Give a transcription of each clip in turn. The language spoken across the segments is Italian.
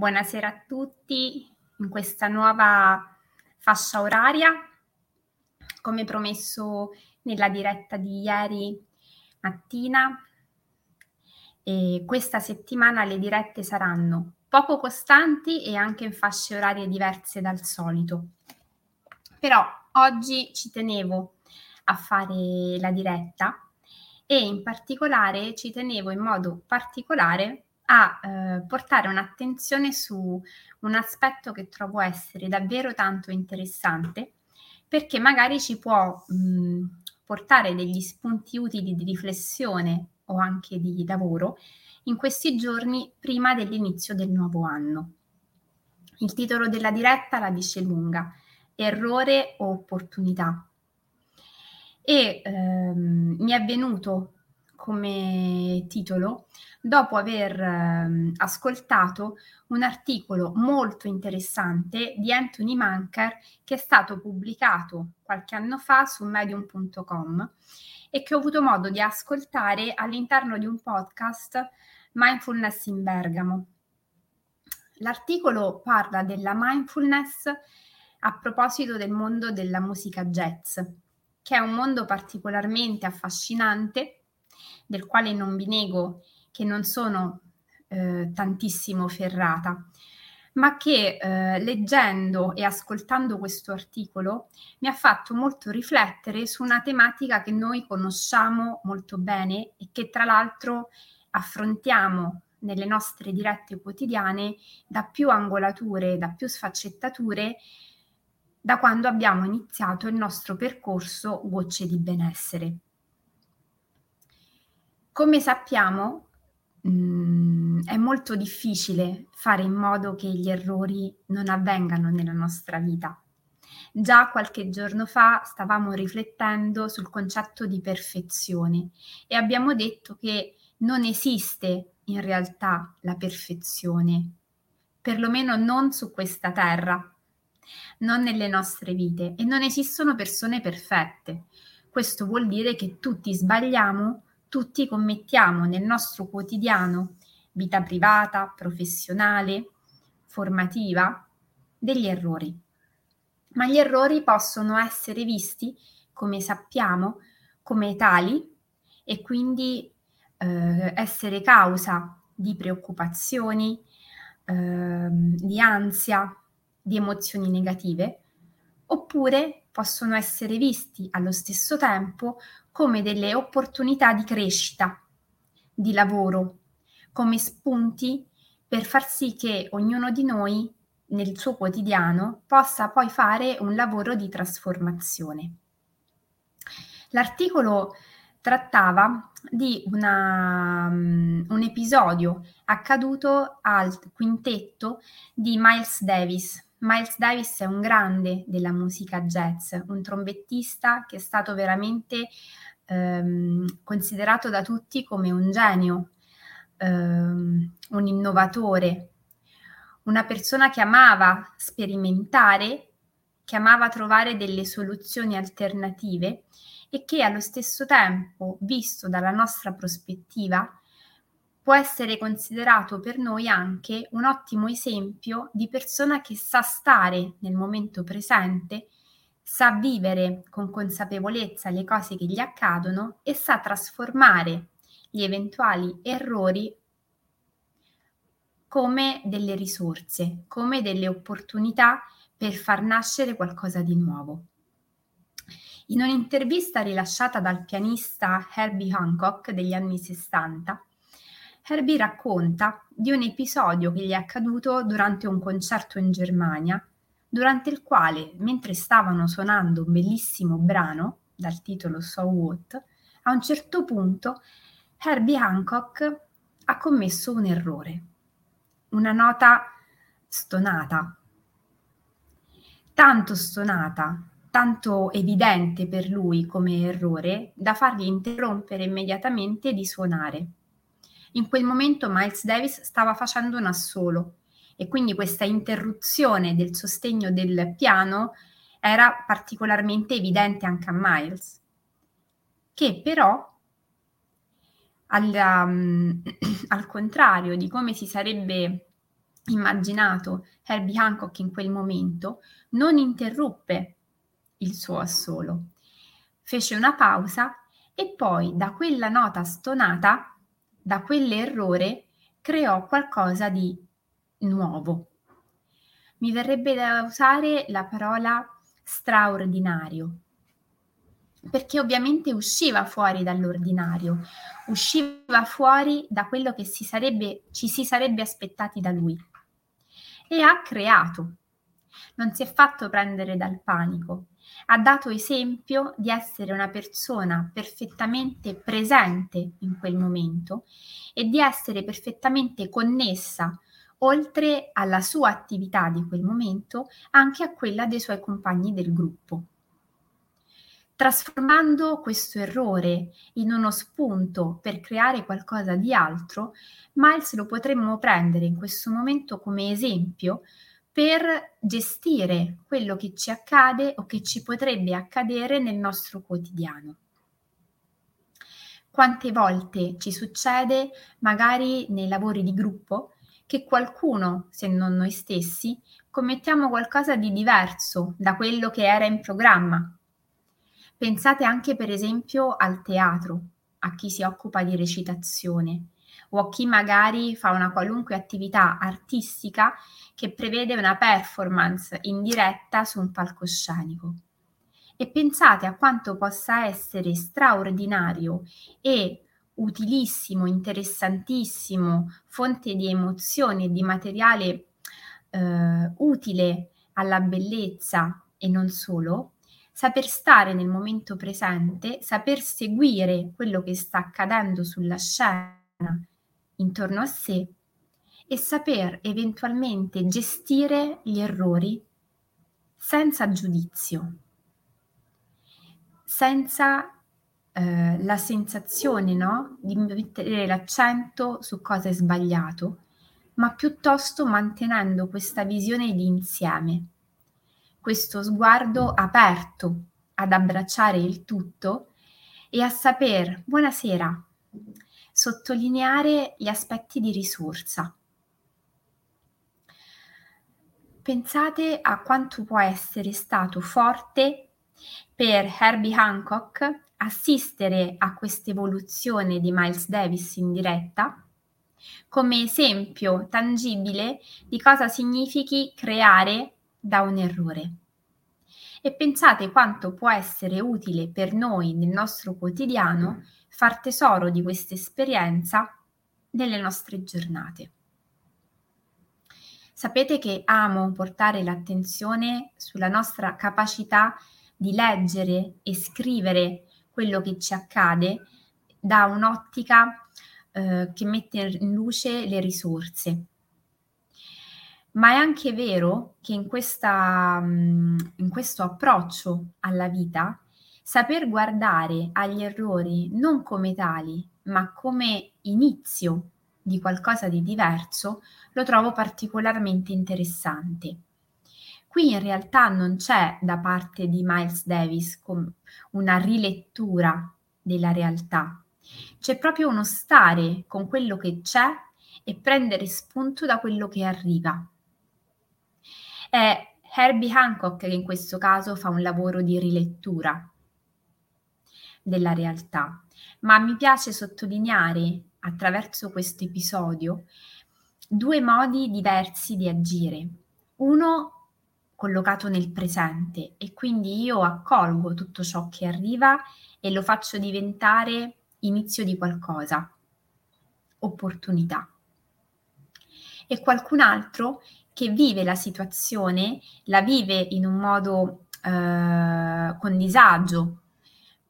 Buonasera a tutti in questa nuova fascia oraria. Come promesso nella diretta di ieri mattina, e questa settimana le dirette saranno poco costanti e anche in fasce orarie diverse dal solito. Però oggi ci tenevo a fare la diretta e in particolare ci tenevo in modo particolare a eh, portare un'attenzione su un aspetto che trovo essere davvero tanto interessante perché magari ci può mh, portare degli spunti utili di riflessione o anche di lavoro in questi giorni prima dell'inizio del nuovo anno. Il titolo della diretta la dice lunga, errore o opportunità. E ehm, mi è venuto come titolo dopo aver eh, ascoltato un articolo molto interessante di Anthony Manker che è stato pubblicato qualche anno fa su medium.com e che ho avuto modo di ascoltare all'interno di un podcast Mindfulness in Bergamo. L'articolo parla della mindfulness a proposito del mondo della musica jazz, che è un mondo particolarmente affascinante del quale non vi nego che non sono eh, tantissimo ferrata, ma che eh, leggendo e ascoltando questo articolo mi ha fatto molto riflettere su una tematica che noi conosciamo molto bene e che tra l'altro affrontiamo nelle nostre dirette quotidiane da più angolature, da più sfaccettature, da quando abbiamo iniziato il nostro percorso Gocce di benessere. Come sappiamo, mh, mm, è molto difficile fare in modo che gli errori non avvengano nella nostra vita. Già qualche giorno fa stavamo riflettendo sul concetto di perfezione e abbiamo detto che non esiste in realtà la perfezione, perlomeno non su questa terra, non nelle nostre vite e non esistono persone perfette. Questo vuol dire che tutti sbagliamo tutti commettiamo nel nostro quotidiano, vita privata, professionale, formativa, degli errori. Ma gli errori possono essere visti, come sappiamo, come tali e quindi eh, essere causa di preoccupazioni, eh, di ansia, di emozioni negative, oppure possono essere visti allo stesso tempo come delle opportunità di crescita, di lavoro, come spunti per far sì che ognuno di noi nel suo quotidiano possa poi fare un lavoro di trasformazione. L'articolo trattava di una, um, un episodio accaduto al quintetto di Miles Davis, Miles Davis è un grande della musica jazz, un trombettista che è stato veramente ehm, considerato da tutti come un genio, ehm, un innovatore, una persona che amava sperimentare, che amava trovare delle soluzioni alternative e che allo stesso tempo, visto dalla nostra prospettiva, può essere considerato per noi anche un ottimo esempio di persona che sa stare nel momento presente, sa vivere con consapevolezza le cose che gli accadono e sa trasformare gli eventuali errori come delle risorse, come delle opportunità per far nascere qualcosa di nuovo. In un'intervista rilasciata dal pianista Herbie Hancock degli anni 60, Herbie racconta di un episodio che gli è accaduto durante un concerto in Germania, durante il quale, mentre stavano suonando un bellissimo brano dal titolo So What, a un certo punto Herbie Hancock ha commesso un errore, una nota stonata, tanto stonata, tanto evidente per lui come errore da fargli interrompere immediatamente di suonare. In quel momento Miles Davis stava facendo un assolo e quindi questa interruzione del sostegno del piano era particolarmente evidente anche a Miles, che però al, um, al contrario di come si sarebbe immaginato Herbie Hancock in quel momento, non interruppe il suo assolo. Fece una pausa e poi da quella nota stonata, da quell'errore, creò qualcosa di nuovo. Mi verrebbe da usare la parola straordinario, perché ovviamente usciva fuori dall'ordinario, usciva fuori da quello che si sarebbe, ci si sarebbe aspettati da lui e ha creato. Non si è fatto prendere dal panico, ha dato esempio di essere una persona perfettamente presente in quel momento e di essere perfettamente connessa, oltre alla sua attività di quel momento, anche a quella dei suoi compagni del gruppo. Trasformando questo errore in uno spunto per creare qualcosa di altro, Miles lo potremmo prendere in questo momento come esempio per gestire quello che ci accade o che ci potrebbe accadere nel nostro quotidiano. Quante volte ci succede, magari nei lavori di gruppo, che qualcuno, se non noi stessi, commettiamo qualcosa di diverso da quello che era in programma. Pensate anche per esempio al teatro, a chi si occupa di recitazione o a chi magari fa una qualunque attività artistica che prevede una performance in diretta su un palcoscenico. E pensate a quanto possa essere straordinario e utilissimo, interessantissimo, fonte di emozioni e di materiale eh, utile alla bellezza e non solo, saper stare nel momento presente, saper seguire quello che sta accadendo sulla scena intorno a sé e saper eventualmente gestire gli errori senza giudizio, senza eh, la sensazione no, di mettere l'accento su cosa è sbagliato, ma piuttosto mantenendo questa visione di insieme, questo sguardo aperto ad abbracciare il tutto e a saper, buonasera, sottolineare gli aspetti di risorsa. Pensate a quanto può essere stato forte per Herbie Hancock assistere a questa evoluzione di Miles Davis in diretta come esempio tangibile di cosa significhi creare da un errore. E pensate quanto può essere utile per noi nel nostro quotidiano far tesoro di questa esperienza nelle nostre giornate. Sapete che amo portare l'attenzione sulla nostra capacità di leggere e scrivere quello che ci accade da un'ottica eh, che mette in luce le risorse. Ma è anche vero che in, questa, mm, in questo approccio alla vita saper guardare agli errori non come tali, ma come inizio di qualcosa di diverso, lo trovo particolarmente interessante. Qui in realtà non c'è da parte di Miles Davis una rilettura della realtà, c'è proprio uno stare con quello che c'è e prendere spunto da quello che arriva. È Herbie Hancock che in questo caso fa un lavoro di rilettura della realtà, ma mi piace sottolineare attraverso questo episodio due modi diversi di agire. Uno collocato nel presente e quindi io accolgo tutto ciò che arriva e lo faccio diventare inizio di qualcosa, opportunità. E qualcun altro che vive la situazione, la vive in un modo eh, con disagio,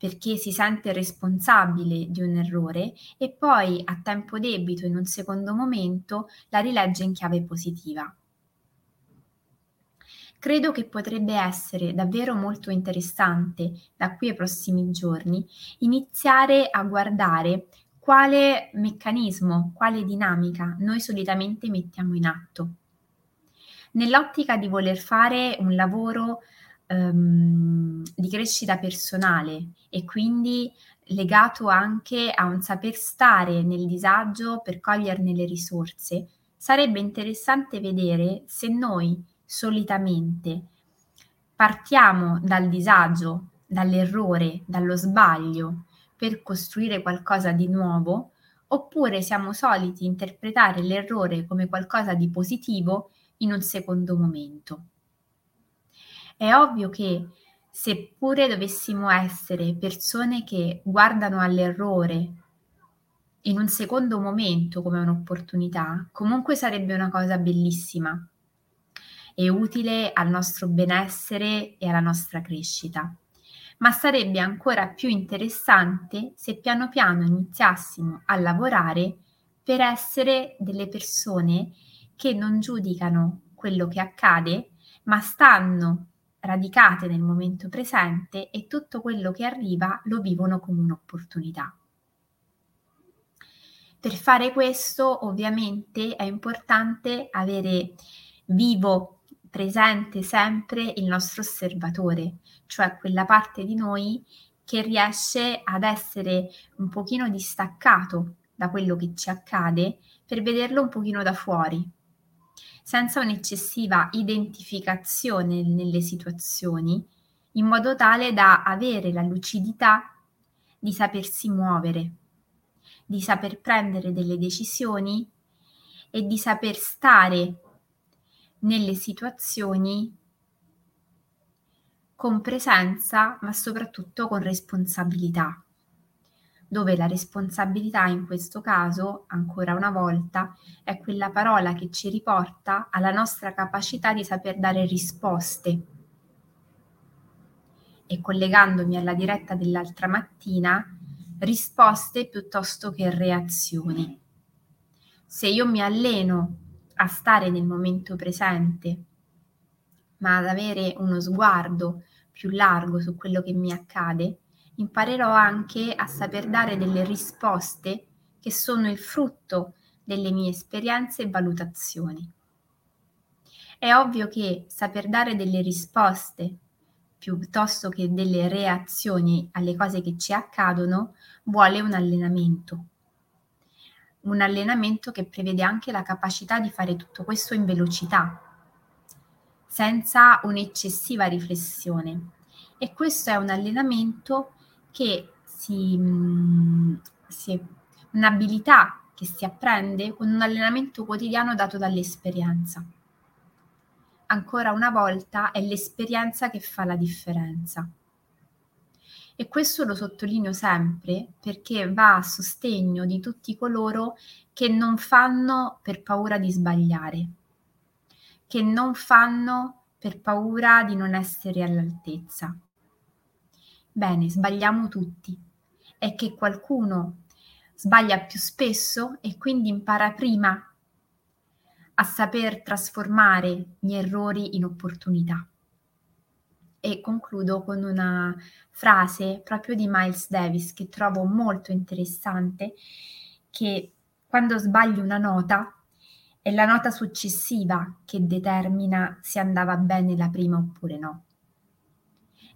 perché si sente responsabile di un errore e poi a tempo debito in un secondo momento la rilegge in chiave positiva. Credo che potrebbe essere davvero molto interessante da qui ai prossimi giorni iniziare a guardare quale meccanismo, quale dinamica noi solitamente mettiamo in atto. Nell'ottica di voler fare un lavoro um, di crescita personale e quindi legato anche a un saper stare nel disagio per coglierne le risorse, sarebbe interessante vedere se noi solitamente partiamo dal disagio, dall'errore, dallo sbaglio per costruire qualcosa di nuovo, oppure siamo soliti interpretare l'errore come qualcosa di positivo in un secondo momento. È ovvio che seppure dovessimo essere persone che guardano all'errore in un secondo momento come un'opportunità, comunque sarebbe una cosa bellissima e utile al nostro benessere e alla nostra crescita. Ma sarebbe ancora più interessante se piano piano iniziassimo a lavorare per essere delle persone che non giudicano quello che accade, ma stanno radicate nel momento presente e tutto quello che arriva lo vivono come un'opportunità. Per fare questo ovviamente è importante avere vivo, presente sempre il nostro osservatore, cioè quella parte di noi che riesce ad essere un pochino distaccato da quello che ci accade per vederlo un pochino da fuori, senza un'eccessiva identificazione nelle situazioni, in modo tale da avere la lucidità di sapersi muovere di saper prendere delle decisioni e di saper stare nelle situazioni con presenza, ma soprattutto con responsabilità, dove la responsabilità in questo caso, ancora una volta, è quella parola che ci riporta alla nostra capacità di saper dare risposte. E collegandomi alla diretta dell'altra mattina, risposte piuttosto che reazioni. Se io mi alleno a stare nel momento presente, ma ad avere uno sguardo più largo su quello che mi accade, imparerò anche a saper dare delle risposte che sono il frutto delle mie esperienze e valutazioni. È ovvio che saper dare delle risposte piuttosto che delle reazioni alle cose che ci accadono, vuole un allenamento. Un allenamento che prevede anche la capacità di fare tutto questo in velocità, senza un'eccessiva riflessione. E questo è un allenamento che si, mm, si un'abilità che si apprende con un allenamento quotidiano dato dall'esperienza ancora una volta è l'esperienza che fa la differenza. E questo lo sottolineo sempre perché va a sostegno di tutti coloro che non fanno per paura di sbagliare, che non fanno per paura di non essere all'altezza. Bene, sbagliamo tutti. È che qualcuno sbaglia più spesso e quindi impara prima a saper trasformare gli errori in opportunità. E concludo con una frase proprio di Miles Davis che trovo molto interessante, che quando sbagli una nota è la nota successiva che determina se andava bene la prima oppure no.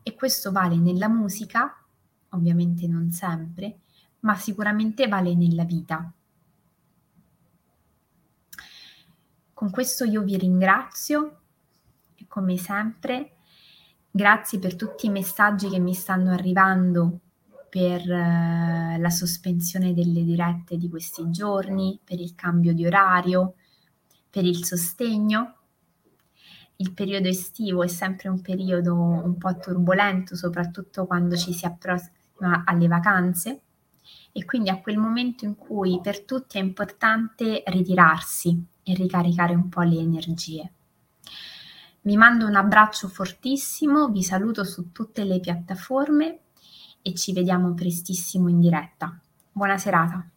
E questo vale nella musica, ovviamente non sempre, ma sicuramente vale nella vita. Con questo io vi ringrazio, come sempre, grazie per tutti i messaggi che mi stanno arrivando per eh, la sospensione delle dirette di questi giorni, per il cambio di orario, per il sostegno. Il periodo estivo è sempre un periodo un po' turbolento, soprattutto quando ci si approssima alle vacanze e quindi a quel momento in cui per tutti è importante ritirarsi e ricaricare un po' le energie. Vi mando un abbraccio fortissimo, vi saluto su tutte le piattaforme e ci vediamo prestissimo in diretta. Buona serata.